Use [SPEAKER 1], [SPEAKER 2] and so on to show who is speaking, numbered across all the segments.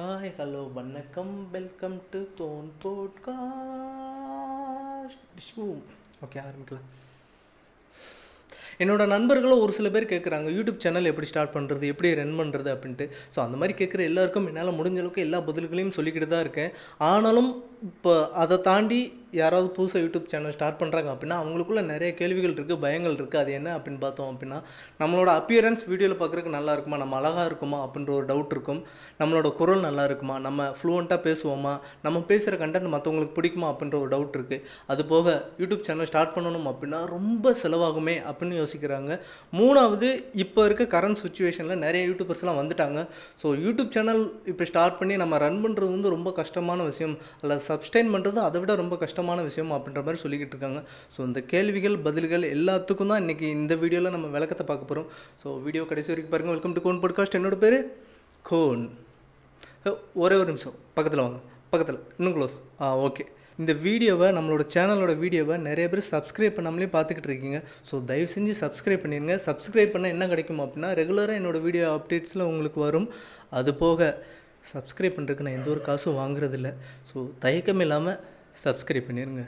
[SPEAKER 1] Hi hello வணக்கம். Welcome to தோன் podcast okay ஆரம்பிக்கலாம். என்னோட நண்பர்களும் ஒரு சில பேர் கேட்குறாங்க யூடியூப் சேனல் எப்படி ஸ்டார்ட் பண்ணுறது எப்படி ரன் பண்ணுறது அப்படின்ட்டு. ஸோ அந்த மாதிரி கேட்குற எல்லாருக்கும் என்னால் முடிஞ்ச அளவுக்கு எல்லா பதில்களையும் சொல்லிக்கிட்டு தான் இருக்கேன். ஆனாலும் இப்போ அதை தாண்டி யாராவது புதுசாக யூடியூப் சேனல் ஸ்டார்ட் பண்ணுறாங்க அப்படின்னா அவங்களுக்குள்ள நிறைய கேள்விகள் இருக்குது பயங்கள் இருக்குது அது என்ன அப்படின்னு பார்த்தோம் அப்படின்னா நம்மளோட அப்பியரன்ஸ் வீடியோவில் பார்க்குறதுக்கு நல்லா இருக்குமா? நம்ம அழகாக இருக்குமா? அப்படின்ற ஒரு டவுட் இருக்கும். நம்மளோட குரல் நல்லா இருக்குமா? நம்ம ஃப்ளூவெண்ட்டாக பேசுவோமா? நம்ம பேசுகிற கண்டென்ட் மற்றவங்களுக்கு பிடிக்குமா? அப்படின்ற ஒரு டவுட் இருக்குது அது போக யூடியூப் சேனல் ஸ்டார்ட் பண்ணணும் அப்படின்னா ரொம்ப செலவாகுமே அப்படின்னு யோசிக்கிறாங்க. மூணாவது இப்போ இருக்க கரண்ட் சுச்சுவேஷனில் நிறைய யூடியூபர்ஸ்லாம் வந்துட்டாங்க. ஸோ யூடியூப் சேனல் இப்போ ஸ்டார்ட் பண்ணி நம்ம ரன் பண்ணுறது வந்து ரொம்ப கஷ்டமான விஷயம். அல்ல சப்ஸ்டைன் பண்ணுறது அதை விட ரொம்ப கஷ்டம் கஷ்டமான விஷயம் அப்படின்ற மாதிரி சொல்லிக்கிட்டு இருக்காங்க. ஸோ இந்த கேள்விகள் பதில்கள் எல்லாத்துக்கும் தான் இன்றைக்கி இந்த வீடியோவில் நம்ம விளக்கத்தை பார்க்க போகிறோம் ஸோ வீடியோ கடைசி வரைக்கும் பாருங்கள் வெல்கம் டு கோன் பாட்காஸ்ட் என்னோட பேர்? கோன் ஒரே ஒரு நிமிஷம். பக்கத்தில் வாங்க. பக்கத்தில். இன்னும் க்ளோஸ் ஆ ஓகே இந்த வீடியோவை நம்மளோட சேனலோட வீடியோவை நிறைய பேர் சப்ஸ்கிரைப் பண்ணாமலே பார்த்துக்கிட்டு இருக்கீங்க. ஸோ தயவு செஞ்சு சப்ஸ்கிரைப் பண்ணிடுங்க சப்ஸ்கிரைப் பண்ணால் என்ன கிடைக்கும் அப்படின்னா ரெகுலராக என்னோடய வீடியோ அப்டேட்ஸில் உங்களுக்கு வரும். அது போக சப்ஸ்கிரைப் பண்ணுறதுக்கு நான் எந்த ஒரு காசும் வாங்குறதில்ல. ஸோ தயக்கம் இல்லாமல் சப்ஸ்கிரைப் பண்ணிடுங்க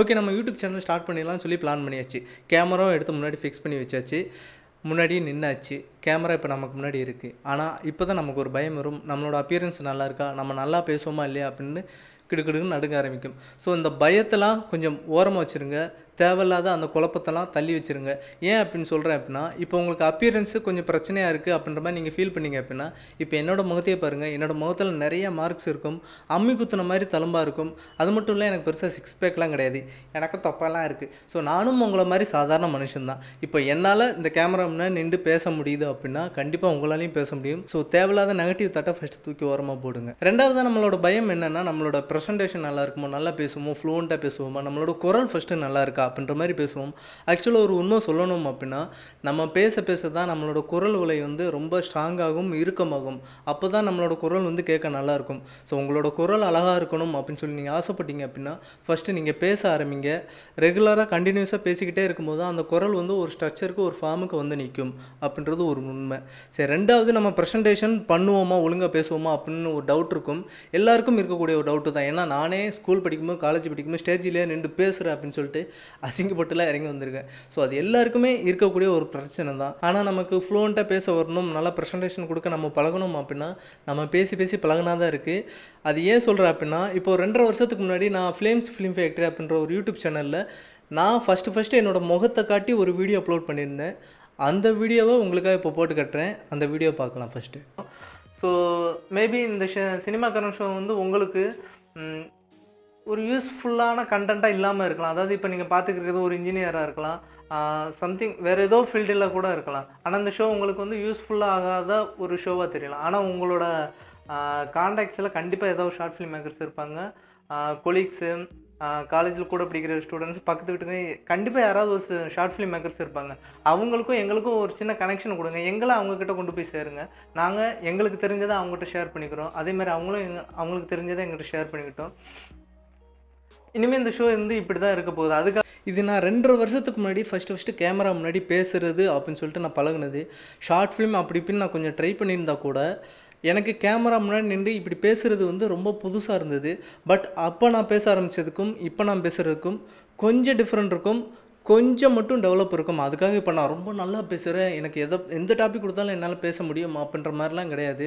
[SPEAKER 1] ஓகே நம்ம யூடியூப் சேனல் ஸ்டார்ட் பண்ணிடலாம் சொல்லி பிளான் பண்ணியாச்சு. கேமராவும் எடுத்து முன்னாடி ஃபிக்ஸ் பண்ணி வச்சாச்சு. முன்னாடியே நின்னாச்சு. கேமரா இப்போ நமக்கு முன்னாடி இருக்குது ஆனால் இப்போ தான் நமக்கு ஒரு பயம் வரும். நம்மளோட அப்பியரன்ஸ் நல்லா இருக்கா? நம்ம நல்லா பேசுவோமா இல்லையா? அப்படின்னு கிடுக்கிடுக்குன்னு நடுங்க ஆரம்பிக்கும். ஸோ இந்த பயத்தெல்லாம் கொஞ்சம் ஓரமாக வச்சுருங்க. தேவையில்லாத அந்த குழப்பத்தெல்லாம் தள்ளி வச்சுருங்க. ஏன் அப்படின்னு சொல்கிறேன் அப்படின்னா இப்போ உங்களுக்கு அப்பியரன்ஸு கொஞ்சம் பிரச்சனையாக இருக்குது அப்படின்ற மாதிரி நீங்கள் ஃபீல் பண்ணீங்க அப்படின்னா இப்போ என்னோடய முகத்தையே பாருங்கள் என்னோடய முகத்தில் நிறைய மார்க்ஸ் இருக்கும். அம்மி குத்துன மாதிரி தழும்பாக இருக்கும். அது மட்டும் இல்லை எனக்கு பெருசாக சிக்ஸ் பேக்லாம் கிடையாது. எனக்கு தொப்பெல்லாம் இருக்குது ஸோ நானும் உங்களை மாதிரி சாதாரண மனுஷன்தான் இப்போ என்னால் இந்த கேமரா முன்னாடி நின்று பேச முடியுது அப்படின்னா கண்டிப்பாக உங்களாலையும் பேச முடியும். ஸோ தேவையில்லாத நெகட்டிவ் தட்டை ஃபஸ்ட்டு தூக்கி ஓரமாக போடுங்க. ரெண்டாவது நம்மளோட பயம் என்னென்னா நம்மளோட ப்ரெசன்டேஷன் நல்லா இருக்குமோ நல்லா பேசுவோமோ ஃப்ளூவெண்ட்டாக பேசுவோமா நம்மளோட குரல் ஃபஸ்ட்டு நல்லா இருக்கா அப்படின்ற மாதிரி பேசுவோம். ஆக்சுவலாக ஒரு உண்மை சொல்லணும் அப்படின்னா நம்ம பேச பேச தான் நம்மளோட குரல் உலை வந்து ரொம்ப ஸ்ட்ராங்காகவும் இறுக்கமாகும். அப்போ தான் நம்மளோட குரல் வந்து கேட்க நல்லாயிருக்கும் ஸோ உங்களோட குரல் அழகாக இருக்கணும் அப்படின்னு சொல்லி நீங்கள் ஆசைப்பட்டீங்க அப்படின்னா ஃபஸ்ட்டு நீங்கள் பேச ஆரம்பிங்க. ரெகுலராக கண்டினியூஸாக பேசிக்கிட்டே இருக்கும்போது அந்த குரல் வந்து ஒரு ஸ்ட்ரக்சருக்கு ஒரு ஃபார்முக்கு வந்து நிற்கும். அப்படின்றது ஒரு உண்மை. சரி ரெண்டாவது நம்ம ப்ரெசன்டேஷன் பண்ணுவோமா ஒழுங்காக பேசுவோமா அப்படின்னு ஒரு டவுட் இருக்கும். எல்லாருக்கும் இருக்கக்கூடிய ஒரு டவுட்டு தான். ஏன்னா நானே ஸ்கூல் படிக்கும்போது காலேஜ் படிக்கும்போது ஸ்டேஜிலே நின்று பேசுகிறேன் அப்படின்னு சொல்லிட்டு அசிங்கப்பட்டுலாம் இறங்கி வந்திருக்கேன். ஸோ அது எல்லாருக்குமே இருக்கக்கூடிய ஒரு பிரச்சனை தான். ஆனால் நமக்கு ஃப்ளூவெண்ட்டாக பேச வரணும் நல்லா ப்ரெசன்டேஷன் கொடுக்க நம்ம பழகணும் அப்படின்னா நம்ம பேசி பேசி பழகினா தான் இருக்குது அது ஏன் சொல்கிறேன் அப்படின்னா இப்போ ரெண்டரை வருஷத்துக்கு முன்னாடி நான் ஃப்ளேம்ஸ் ஃபிலிம் ஃபேக்ட்ரி அப்படின்ற ஒரு யூடியூப் சேனலில் நான் ஃபஸ்ட்டு ஃபஸ்ட்டு என்னோடய முகத்தை காட்டி ஒரு வீடியோ அப்லோட் பண்ணியிருந்தேன். அந்த வீடியோவை உங்களுக்காக இப்போ போட்டு கட்டுறேன். அந்த வீடியோ பார்க்கலாம் ஃபஸ்ட்டு ஸோ மேபி இந்த சினிமா கரண்ட் ஷோ வந்து உங்களுக்கு ஒரு யூஸ்ஃபுல்லான கண்டென்ட்டாக இல்லாமல் இருக்கலாம். அதாவது இப்போ நீங்கள் பார்த்துக்கிறது ஒரு இன்ஜினியராக இருக்கலாம். சம்திங் வேறு ஏதோ ஃபீல்டில் கூட இருக்கலாம். ஆனால் அந்த ஷோ உங்களுக்கு வந்து யூஸ்ஃபுல்லாக ஆகாத ஒரு ஷோவாக தெரியலாம். ஆனால் உங்களோட காண்டாக்ட்ஸில் கண்டிப்பாக ஏதோ ஷார்ட் ஃபிலிம் மேக்கர்ஸ் இருப்பாங்க கொலீக்ஸு காலேஜில் கூட படிக்கிற ஸ்டூடெண்ட்ஸ் பக்கத்து வீட்டுக்கு கண்டிப்பாக யாராவது ஒரு ஷார்ட் ஃபிலிம் மேக்கர்ஸ் இருப்பாங்க. அவங்களுக்கும் எங்களுக்கும் ஒரு சின்ன கனெக்ஷன் கொடுங்க. எங்களை அவங்கக்கிட்ட கொண்டு போய் சேருங்க. நாங்கள் எங்களுக்கு தெரிஞ்சதை அவங்ககிட்ட ஷேர் பண்ணிக்கிறோம். அதேமாதிரி அவங்களும் எங்க அவங்களுக்கு தெரிஞ்சதை எங்கள்கிட்ட ஷேர் பண்ணிக்கிட்டோம். இனிமேல் இந்த ஷோ வந்து இப்படி தான் இருக்க போகுது. அதுக்கு இது நான் ரெண்டரை வருஷத்துக்கு முன்னாடி ஃபஸ்ட்டு ஃபஸ்ட்டு கேமரா முன்னாடி பேசுறது அப்படின்னு சொல்லிட்டு நான் பழகுனது. ஷார்ட் ஃபிலிம் அப்படி இப்படின்னு நான் கொஞ்சம் ட்ரை பண்ணியிருந்தா கூட எனக்கு கேமரா முன்னாடி நின்று இப்படி பேசுகிறது வந்து ரொம்ப புதுசாக இருந்தது. பட் அப்போ நான் பேச ஆரம்பித்ததுக்கும் இப்போ நான் பேசுகிறதுக்கும் கொஞ்சம் டிஃப்ரெண்ட் இருக்கும் கொஞ்சம் மட்டும் டெவலப் இருக்கும். அதுக்காக இப்போ நான் ரொம்ப நல்லா பேசுகிறேன் எனக்கு எதை எந்த டாபிக் கொடுத்தாலும் என்னால் பேச முடியும் அப்படின்ற மாதிரிலாம் கிடையாது.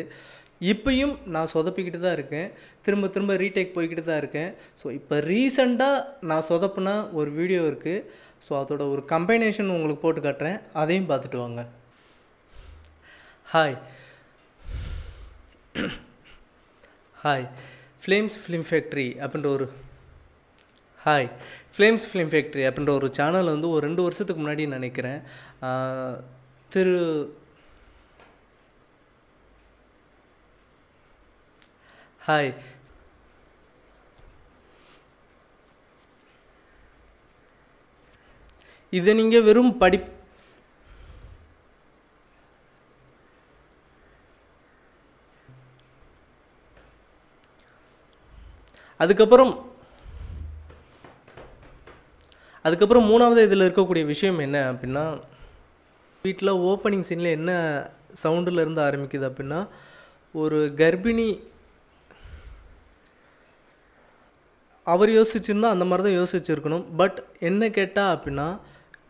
[SPEAKER 1] இப்பயும் நான் சொதப்பிக்கிட்டு தான் இருக்கேன். திரும்ப திரும்ப ரீடேக் போய்கிட்டு தான் இருக்கேன். ஸோ இப்போ ரீசெண்டாக நான் சொதப்புனா ஒரு வீடியோ இருக்குது ஸோ அதோட ஒரு கம்பைனேஷன் உங்களுக்கு போட்டு காட்டுறேன். அதையும் பார்த்துட்டு வாங்க. Hi hi flames film factory அப்படின்ற ஒரு ஹாய் ஃப்ளேம்ஸ் ஃபிலிம் ஃபேக்ட்ரி அப்படின்ற ஒரு சேனல் வந்து ஒரு ரெண்டு வருஷத்துக்கு முன்னாடி நினைக்கிறேன். திரு ஹாய் இதை நீங்கள் வெறும் படி அதுக்கப்புறம் அதுக்கப்புறம் மூணாவது இதில் இருக்கக்கூடிய விஷயம் என்ன அப்படின்னா வீட்டில் ஓப்பனிங் சீனில் என்ன சவுண்டில் இருந்து ஆரம்பிக்குது அப்படின்னா ஒரு கர்ப்பிணி அவர் யோசிச்சிருந்தா அந்த மாதிரி தான் யோசிச்சிருக்கணும். பட் என்ன கேட்டால் அப்படின்னா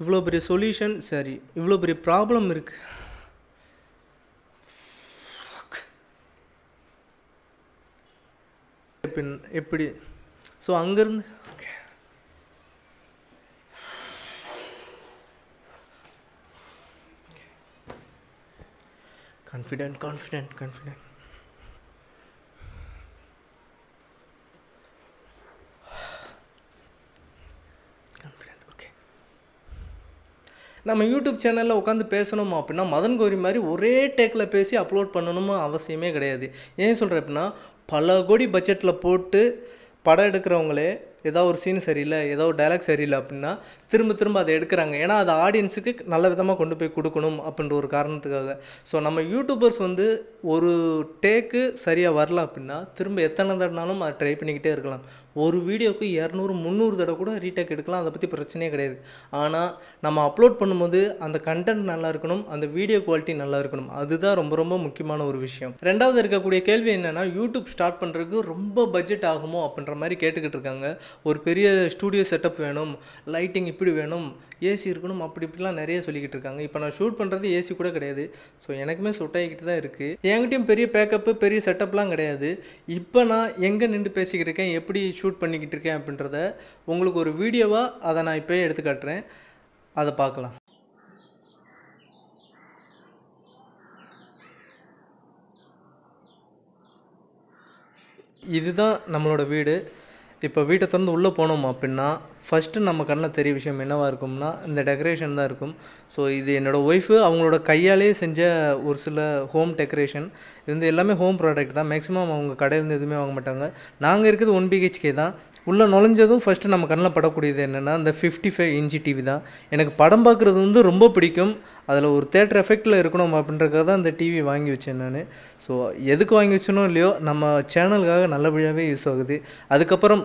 [SPEAKER 1] இவ்வளோ பெரிய சொல்யூஷன் சரி இவ்வளோ பெரிய ப்ராப்ளம் இருக்கு. பின் எப்படி? ஸோ அங்கேருந்து okay confident confident confident okay நம்ம யூடியூப் சேனலில் உட்காந்து பேசணும் அப்படின்னா மதன் கோரி மாதிரி ஒரே டேக்கில் பேசி அப்லோட் பண்ணணுமோ அவசியமே கிடையாது. ஏன் சொல்கிறேன் அப்படின்னா பல கோடி பட்ஜெட்டில் போட்டு படம் எடுக்கிறவங்களே ஏதோ ஒரு சீன் சரியில்லை ஏதோ ஒரு டைலாக் சரியில்லை அப்படின்னா திரும்ப திரும்ப அதை எடுக்கிறாங்க. ஏன்னா அது ஆடியன்ஸுக்கு நல்ல விதமாக கொண்டு போய் கொடுக்கணும் அப்படின்ற ஒரு காரணத்துக்காக. ஸோ நம்ம யூடியூபர்ஸ் வந்து ஒரு டேக்கு சரியாக வரல அப்படின்னா திரும்ப எத்தனை தடனாலும் அதை ட்ரை பண்ணிக்கிட்டே இருக்கலாம். ஒரு வீடியோவுக்கு இரநூறு முந்நூறு தடவை கூட ரீடேக் எடுக்கலாம். அதை பற்றி பிரச்சனையே கிடையாது. ஆனால் நம்ம அப்லோட் பண்ணும்போது அந்த கண்டென்ட் நல்லா இருக்கணும் அந்த வீடியோ குவாலிட்டி நல்லா இருக்கணும். அதுதான் ரொம்ப ரொம்ப முக்கியமான ஒரு விஷயம். ரெண்டாவது இருக்கக்கூடிய கேள்வி என்னென்னா யூடியூப் ஸ்டார்ட் பண்ணுறதுக்கு ரொம்ப பட்ஜெட் ஆகுமோ அப்படின்ற மாதிரி கேட்டுக்கிட்டு இருக்காங்க. ஒரு பெரிய ஸ்டூடியோ செட்டப் வேணும். லைட்டிங் இப்படி வேணும் ஏசி இருக்கணும் அப்படி இப்படிலாம் நிறைய சொல்லிக்கிட்டு இருக்காங்க. இப்போ நான் ஷூட் பண்ணுறது ஏசி கூட கிடையாது. ஸோ எனக்குமே சொட் ஆகிக்கிட்டு தான் இருக்குது என்கிட்டயும் பெரிய பேக்கப்பு பெரிய செட்டப்லாம் கிடையாது. இப்போ நான் எங்கே நின்று பேசிக்கிட்டு இருக்கேன் எப்படி ஷூட் பண்ணிக்கிட்டு இருக்கேன் அப்படின்றத உங்களுக்கு ஒரு வீடியோவாக அதை நான் இப்போயே எடுத்து காட்டுறேன். அதை பார்க்கலாம். இதுதான் நம்மளோட வீடு. இப்போ வீட்டை திறந்து உள்ளே போனோம் அப்படின்னா ஃபஸ்ட்டு நம்ம கண்ணில் தெரிய விஷயம் என்னவாக இருக்கும்னா இந்த டெக்கரேஷன் தான் இருக்கும். ஸோ இது என்னோடய ஒய்ஃபு அவங்களோட கையாலே செஞ்ச ஒரு சில ஹோம் டெக்கரேஷன் இது வந்து எல்லாமே ஹோம் ப்ராடக்ட் தான். மேக்ஸிமம் அவங்க கடையிலேருந்து எதுவுமே வாங்க மாட்டாங்க. நாங்கள் இருக்கிறது ஒன் பிஹெச்கே தான். உள்ளே நுழைஞ்சதும் ஃபஸ்ட்டு நம்ம கண்ணில் படக்கூடியது என்னென்னா இந்த ஃபிஃப்டி ஃபைவ் இன்ச்சி டிவி தான். எனக்கு படம் பார்க்குறது வந்து ரொம்ப பிடிக்கும். அதில் ஒரு தேட்டர் எஃபெக்டில் இருக்கணும் அப்படின்றக்காக தான் இந்த டிவி வாங்கி வச்சேன் நான். ஸோ எதுக்கு வாங்கி வச்சனோ இல்லையோ நம்ம சேனலுக்காக நல்லபடியாகவே யூஸ் ஆகுது. அதுக்கப்புறம்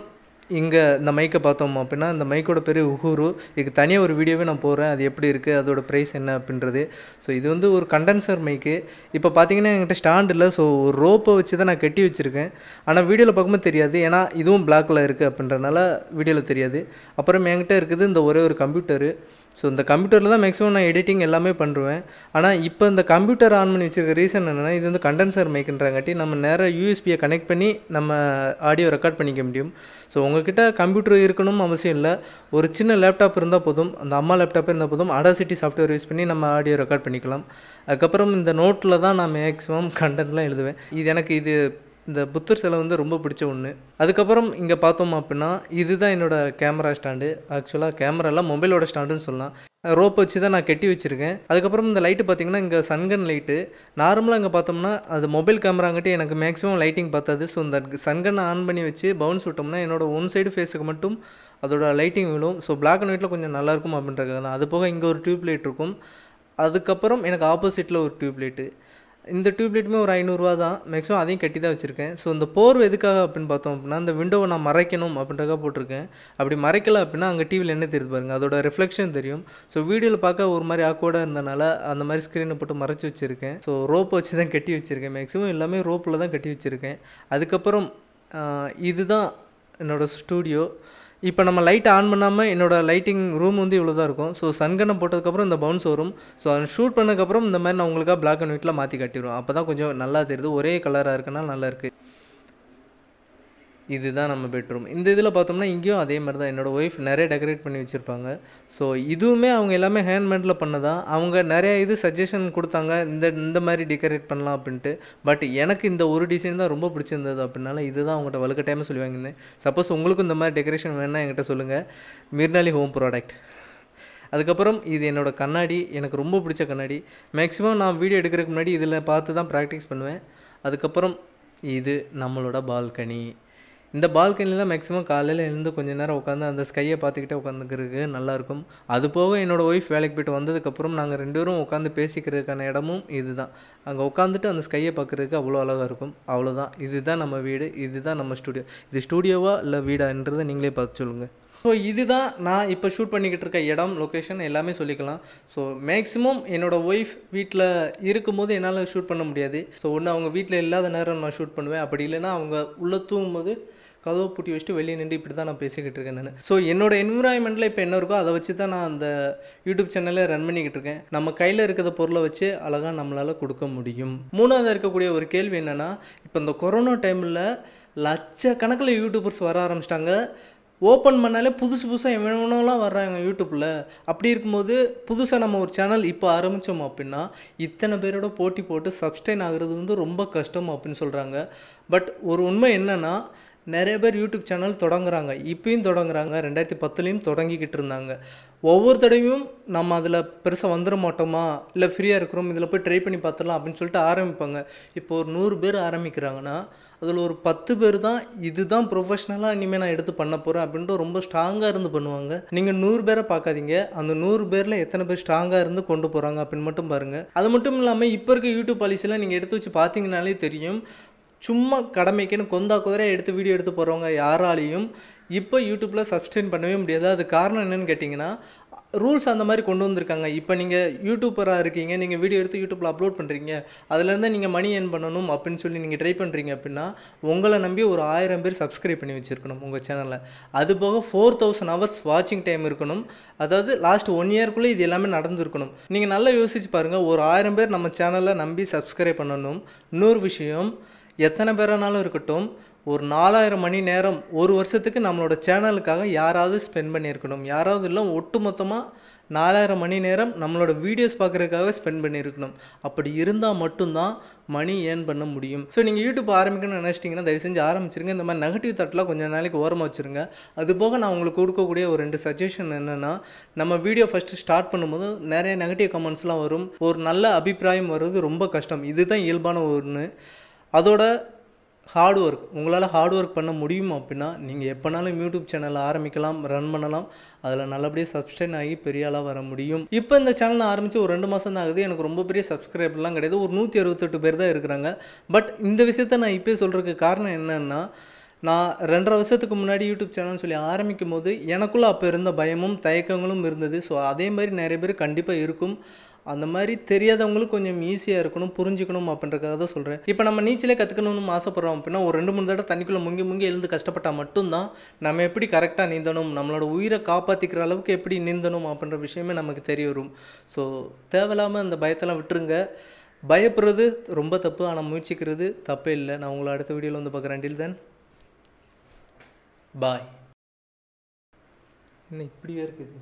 [SPEAKER 1] இங்கே இந்த மைக்கை பார்த்தோம் அப்படின்னா இந்த மைக்கோட பேர் உஹூரு இதுக்கு தனியாக ஒரு வீடியோவே நான் போடுறேன். அது எப்படி இருக்குது அதோட ப்ரைஸ் என்ன அப்படின்றது. ஸோ இது வந்து ஒரு கண்டென்சர் மைக்கு இப்போ பார்த்தீங்கன்னா என்கிட்ட ஸ்டாண்ட் இல்லை. ஸோ ஒரு ரோப்பை வச்சு தான் நான் கட்டி வச்சுருக்கேன். ஆனால் வீடியோவில் பார்க்கும்போது தெரியாது. ஏன்னா இதுவும் பிளாக்கில் இருக்குது அப்படின்றனால வீடியோவில் தெரியாது. அப்புறம் என்கிட்ட இருக்குது இந்த ஒரே ஒரு கம்ப்யூட்டரு ஸோ இந்த கம்ப்யூட்டரில் தான் மேக்ஸிமம் நான் எடிட்டிங் எல்லாமே பண்ணுவேன் ஆனால் இப்போ இந்த கம்ப்யூட்டர் ஆன் பண்ணி வச்சுருக்க ரீசன் என்னென்னா இது வந்து கண்டென்சர் மேக்குன்றாங்காட்டி நம்ம நேராக யூஎஸ்பியை கனெக்ட் பண்ணி நம்ம ஆடியோ ரெக்கார்ட் பண்ணிக்க முடியும். ஸோ உங்ககிட்ட கம்ப்யூட்டர் இருக்கணும் அவசியம் இல்லை. ஒரு சின்ன லேப்டாப் இருந்தால் போதும் அந்த அம்மா லேப்டாப் இருந்தால் போதும் அடாசிட்டி சாஃப்ட்வேர் யூஸ் பண்ணி நம்ம ஆடியோ ரெக்கார்ட் பண்ணிக்கலாம். அதுக்கப்புறம் இந்த நோட்டில் தான் நான் மேக்ஸிமம் கண்டென்ட்லாம் எழுதுவேன். இது எனக்கு இது இந்த புத்தர் சிலை வந்து ரொம்ப பிடிச்ச ஒன்று அதுக்கப்புறம் இங்கே பார்த்தோம் அப்படின்னா இதுதான் என்னோடய கேமரா ஸ்டாண்டு ஆக்சுவலாக கேமராலாம் மொபைலோட ஸ்டாண்டுன்னு சொல்லலாம். ரோப் வச்சு தான் நான் கட்டி வச்சுருக்கேன். அதுக்கப்புறம் இந்த லைட்டு பார்த்திங்கன்னா இங்கே சன்கன் லைட்டு நார்மலாக இங்கே பார்த்தோம்னா அது மொபைல் கேமராங்கிட்ட எனக்கு மேக்ஸிமம் லைட்டிங் பார்த்தாது. ஸோ இந்த சன்கன் ஆன் பண்ணி வச்சு பவுன்ஸ் விட்டோம்னா என்னோட ஒன் சைடு ஃபேஸுக்கு மட்டும் அதோட லைட்டிங் விழும். ஸோ பிளாக் அண்ட் ஒயிட்டில் கொஞ்சம் நல்லாயிருக்கும் அப்படின்றது தான் அது போக இங்கே ஒரு டியூப் லைட் இருக்கும். அதுக்கப்புறம் எனக்கு ஆப்போசிட்டில் ஒரு டியூப் லைட்டு இந்த டியூப்லைட்டுமே ஒரு ஐநூறுரூவா தான் மேக்ஸிமம் அதையும் கட்டி தான் வச்சுருக்கேன். ஸோ இந்த போர்வை எதுக்காக அப்படின்னு பார்த்தோம் அப்படின்னா இந்த விண்டோவை நான் மறைக்கணும் அப்படின்றக்காக போட்டிருக்கேன். அப்படி மறைக்கல அப்படின்னா அங்கே டிவியில் என்ன தெரியுது பாருங்கள் அதோட ரிஃப்ளெக்ஷன் தெரியும். ஸோ வீடியோவில் பார்க்க ஒரு மாதிரி ஆக்வர்டாக இருந்தனால அந்த மாதிரி ஸ்க்ரீனை போட்டு மறைச்சி வச்சுருக்கேன். ஸோ ரோப் வச்சு தான் கட்டி வச்சுருக்கேன். மேக்ஸிமம் எல்லாமே ரோப்பில் தான் கட்டி வச்சுருக்கேன். அதுக்கப்புறம் இதுதான் என்னோடய ஸ்டூடியோ இப்போ நம்ம லைட் ஆன் பண்ணாமல் என்னோடய லைட்டிங் ரூம் வந்து இவ்வளோ தான் இருக்கும். ஸோ சன்கனை போட்டதுக்கப்புறம் இந்த பவுன்ஸ் வரும். ஸோ அதை ஷூட் பண்ணதுக்கப்புறம் இந்த மாதிரி நான் உங்களுக்காக பிளாக் அண்ட் ஒயிட்டில் மாற்றி கட்டிடுவோம் அப்போ தான் கொஞ்சம் நல்லா தெரியுது. ஒரே கலராக இருக்குன்னா நல்லா இருக்குது இதுதான் நம்ம பெட்ரூம். இந்த இதில் பார்த்தோம்னா இங்கேயும் அதே மாதிரி தான். என்னோடய ஒய்ஃப் நிறைய டெக்கரேட் பண்ணி வச்சுருப்பாங்க. ஸோ இதுவுமே அவங்க எல்லாமே ஹேண்ட்மேடில் பண்ணதான் அவங்க நிறைய இது சஜஷன் கொடுத்தாங்க. இந்த இந்த மாதிரி டெக்கரேட் பண்ணலாம் அப்படின்ட்டு. பட் எனக்கு இந்த ஒரு டிசைன் தான் ரொம்ப பிடிச்சிருந்தது அப்படின்னால இதுதான் அவங்கள்ட்ட வலுக்கட்டாயமாக சொல்லி வாங்கியிருந்தேன். சப்போஸ் உங்களுக்கும் இந்த மாதிரி டெக்கரேஷன் வேணால் என்கிட்ட சொல்லுங்கள் மிர்னாலி ஹோம் ப்ராடக்ட் அதுக்கப்புறம் இது என்னோடய கண்ணாடி. எனக்கு ரொம்ப பிடிச்ச கண்ணாடி. மேக்ஸிமம் நான் வீடியோ எடுக்கிறதுக்கு முன்னாடி இதில் பார்த்து தான் ப்ராக்டிஸ் பண்ணுவேன். அதுக்கப்புறம் இது நம்மளோட பால்கனி இந்த பால்கனியில் தான் மேக்ஸிமம் காலையில் எழுந்து கொஞ்ச நேரம் உட்காந்து அந்த ஸ்கையை பார்த்துக்கிட்டே உட்காந்துக்கிறதுக்கு நல்லாயிருக்கும். அது போக என்னோடய ஒய்ஃப் வேலைக்கு போய்ட்டு வந்ததுக்கப்புறம் நாங்கள் ரெண்டு பேரும் உட்காந்து பேசிக்கிறதுக்கான இடமும் இது தான் அங்கே உட்காந்துட்டு அந்த ஸ்கையை பார்க்குறதுக்கு அவ்வளோ அழகாக இருக்கும். அவ்வளோதான் இதுதான் நம்ம வீடு. இதுதான் நம்ம ஸ்டூடியோ இது ஸ்டூடியோவா இல்லை வீடான்றதை நீங்களே பார்த்து சொல்லுங்கள் ஸோ இதுதான் நான் இப்போ ஷூட் பண்ணிக்கிட்டு இருக்க இடம் லொக்கேஷன் எல்லாமே சொல்லிக்கலாம். ஸோ மேக்ஸிமம் என்னோடய ஒய்ஃப் வீட்டில் இருக்கும்போது என்னால் ஷூட் பண்ண முடியாது. ஸோ ஒன்று அவங்க வீட்டில் இல்லாத நேரம் நான் ஷூட் பண்ணுவேன். அப்படி இல்லைன்னா அவங்க உள்ளே தூங்கும்போது கதவை பூட்டி வச்சுட்டு வெளியே நின்று இப்படி தான் நான் பேசிக்கிட்டு இருக்கேன் நான். ஸோ என்னோட என்விரான்மெண்ட்டில் இப்போ என்ன இருக்கோ அதை வச்சு தான் நான் அந்த யூடியூப் சேனலை ரன் பண்ணிக்கிட்டு இருக்கேன். நம்ம கையில் இருக்கிற பொருளை வச்சு அழகாக நம்மளால் கொடுக்க முடியும். மூணாவது இருக்கக்கூடிய ஒரு கேள்வி என்னென்னா இப்போ இந்த கொரோனா டைமில் லட்சக்கணக்கில் யூடியூபர்ஸ் வர ஆரம்பிச்சிட்டாங்க. ஓப்பன் பண்ணாலே புதுசு புதுசாக எவ்வளோலாம் வர்றாங்க யூடியூப்பில் அப்படி இருக்கும்போது புதுசாக நம்ம ஒரு சேனல் இப்போ ஆரம்பித்தோம் அப்படின்னா இத்தனை பேரோட போட்டி போட்டு சப்ஸ்டைன் ஆகிறது வந்து ரொம்ப கஷ்டம் அப்படின்னு சொல்கிறாங்க பட் ஒரு உண்மை என்னென்னா நிறைய பேர் யூடியூப் சேனல் தொடங்குறாங்க. இப்பயும் தொடங்குறாங்க. ரெண்டாயிரத்தி பத்துலேயும் தொடங்கிக்கிட்டு இருந்தாங்க. ஒவ்வொரு தடவையும் நம்ம அதில் பெருசாக வந்துட மாட்டோமா? இல்லை ஃப்ரீயாக இருக்கிறோம். இதில் போய் ட்ரை பண்ணி பார்த்துடலாம் அப்படின்னு சொல்லிட்டு ஆரம்பிப்பாங்க. இப்போ ஒரு நூறு பேர் ஆரம்பிக்கிறாங்கன்னா அதில் ஒரு பத்து பேர் தான் இதுதான் ப்ரொஃபஷ்னலாக இனிமேல் நான் எடுத்து பண்ண போகிறேன் அப்படின்ட்டு ரொம்ப ஸ்ட்ராங்காக இருந்து பண்ணுவாங்க. நீங்கள் நூறு பேரை பார்க்காதீங்க. அந்த நூறு பேரில் எத்தனை பேர் ஸ்ட்ராங்காக இருந்து கொண்டு போகிறாங்க அப்படின்னு மட்டும் பாருங்கள் அது மட்டும் இல்லாமல் இப்போ இருக்க யூடியூப் பாலிசியில் நீங்கள் எடுத்து வச்சு பார்த்தீங்கனாலே தெரியும். சும்மா கடமைக்குன்னு கொந்தா குதிரையாக எடுத்து வீடியோ எடுத்து போகிறவங்க யாராலையும் இப்போ யூடியூப்பில் சப்ஸ்டெயின் பண்ணவே முடியாது. அது காரணம் என்னென்னு கேட்டிங்கன்னா ரூல்ஸ் அந்த மாதிரி கொண்டு வந்திருக்காங்க. இப்போ நீங்கள் யூடியூப்பராக இருக்கீங்க நீங்கள் வீடியோ எடுத்து யூடியூப்பில் அப்லோட் பண்ணுறீங்க அதுலேருந்து நீங்கள் மணி ஏர்ன் பண்ணணும் அப்படின்னு சொல்லி நீங்கள் ட்ரை பண்ணுறீங்க அப்படின்னா உங்களை நம்பி ஒரு ஆயிரம் பேர் சப்ஸ்கிரைப் பண்ணி வச்சுருக்கணும் உங்கள் சேனலில் அது போக ஃபோர் தௌசண்ட் ஹவர்ஸ் வாட்சிங் டைம் இருக்கணும். அதாவது லாஸ்ட் ஒன் இயர்க்குள்ளே இது எல்லாமே நடந்திருக்கணும். நீங்கள் நல்லா யோசிச்சு பாருங்கள் ஒரு ஆயிரம் பேர் நம்ம சேனலில் நம்பி சப்ஸ்கிரைப் பண்ணணும். இன்னொரு விஷயம் எத்தனை பேரானாலும் இருக்கட்டும் ஒரு நாலாயிரம் மணி நேரம் ஒரு வருஷத்துக்கு நம்மளோட சேனலுக்காக யாராவது ஸ்பெண்ட் பண்ணியிருக்கணும். யாராவது இல்லை ஒட்டு மொத்தமாக நாலாயிரம் மணி நேரம் நம்மளோட வீடியோஸ் பார்க்குறதுக்காக ஸ்பெண்ட் பண்ணியிருக்கணும். அப்படி இருந்தால் மட்டும்தான் மணி ஏர்ன் பண்ண முடியும். ஸோ நீங்கள் யூடியூப் ஆரம்பிக்கணும்னு நினச்சிட்டிங்கன்னா தயவு செஞ்சு ஆரம்பிச்சிருங்க. இந்த மாதிரி நெகட்டிவ் தட்டெலாம் கொஞ்சம் நாளைக்கு ஓரமாக வச்சுருங்க. அது போக நான் உங்களுக்கு கொடுக்கக்கூடிய ஒரு ரெண்டு சஜஷன் என்னென்னா நம்ம வீடியோ ஃபஸ்ட்டு ஸ்டார்ட் பண்ணும்போது நிறைய நெகட்டிவ் கமெண்ட்ஸ்லாம் வரும். ஒரு நல்ல அபிப்பிராயம் வர்றது ரொம்ப கஷ்டம். இதுதான் இயல்பான ஒன்று அதோட ஹார்ட் ஒர்க் உங்களால் ஹார்ட் ஒர்க் பண்ண முடியும் அப்படின்னா நீங்கள் எப்போனாலும் யூடியூப் சேனல் ஆரம்பிக்கலாம் ரன் பண்ணலாம். அதில் நல்லபடியாக சப்ஸ்டைன் ஆகி பெரிய ஆளாக வர முடியும். இப்போ இந்த சேனல் ஆரம்பித்து ஒரு ரெண்டு மாதம் தான் ஆகுது. எனக்கு ரொம்ப பெரிய சப்ஸ்கிரைபர்லாம் கிடையாது. ஒரு நூற்றி அறுபத்தெட்டு பேர் தான் இருக்கிறாங்க. பட் இந்த விஷயத்த நான் இப்போயே சொல்கிறதுக்கு காரணம் என்னென்னா நான் ரெண்டரை வருஷத்துக்கு முன்னாடி யூடியூப் சேனல் சொல்லி ஆரம்பிக்கும் போது எனக்குள்ளே அப்போ இருந்த பயமும் தயக்கங்களும் இருந்தது. ஸோ அதே மாதிரி நிறைய பேர் கண்டிப்பாக இருக்கும். அந்த மாதிரி தெரியாதவங்களுக்கு கொஞ்சம் ஈஸியாக இருக்கணும் புரிஞ்சுக்கணும் அப்படின்றக்காக தான் சொல்கிறேன் இப்போ நம்ம நீச்சலே கற்றுக்கணும்னு ஆசைப்பட்றோம் அப்படின்னா ஒரு ரெண்டு மூணு தடவை தண்ணிக்குள்ளே முங்கி முங்கி எழுந்து கஷ்டப்பட்டால் மட்டும்தான் நம்ம எப்படி கரெக்டாக நீந்தணும் நம்மளோட உயிரை காப்பாற்றிக்கிற அளவுக்கு எப்படி நீந்தணும் அப்படின்ற விஷயமே நமக்கு தெரிய வரும். ஸோ தேவையில்லாமல் அந்த பயத்தெல்லாம் விட்டுருங்க. பயப்படுறது ரொம்ப தப்பு ஆனால் முயற்சிக்கிறது தப்பே இல்லை. நான் உங்களை அடுத்த வீடியோவில் வந்து பார்க்குறேன். டில் தென் பாய் என்ன இப்படியே இருக்குது?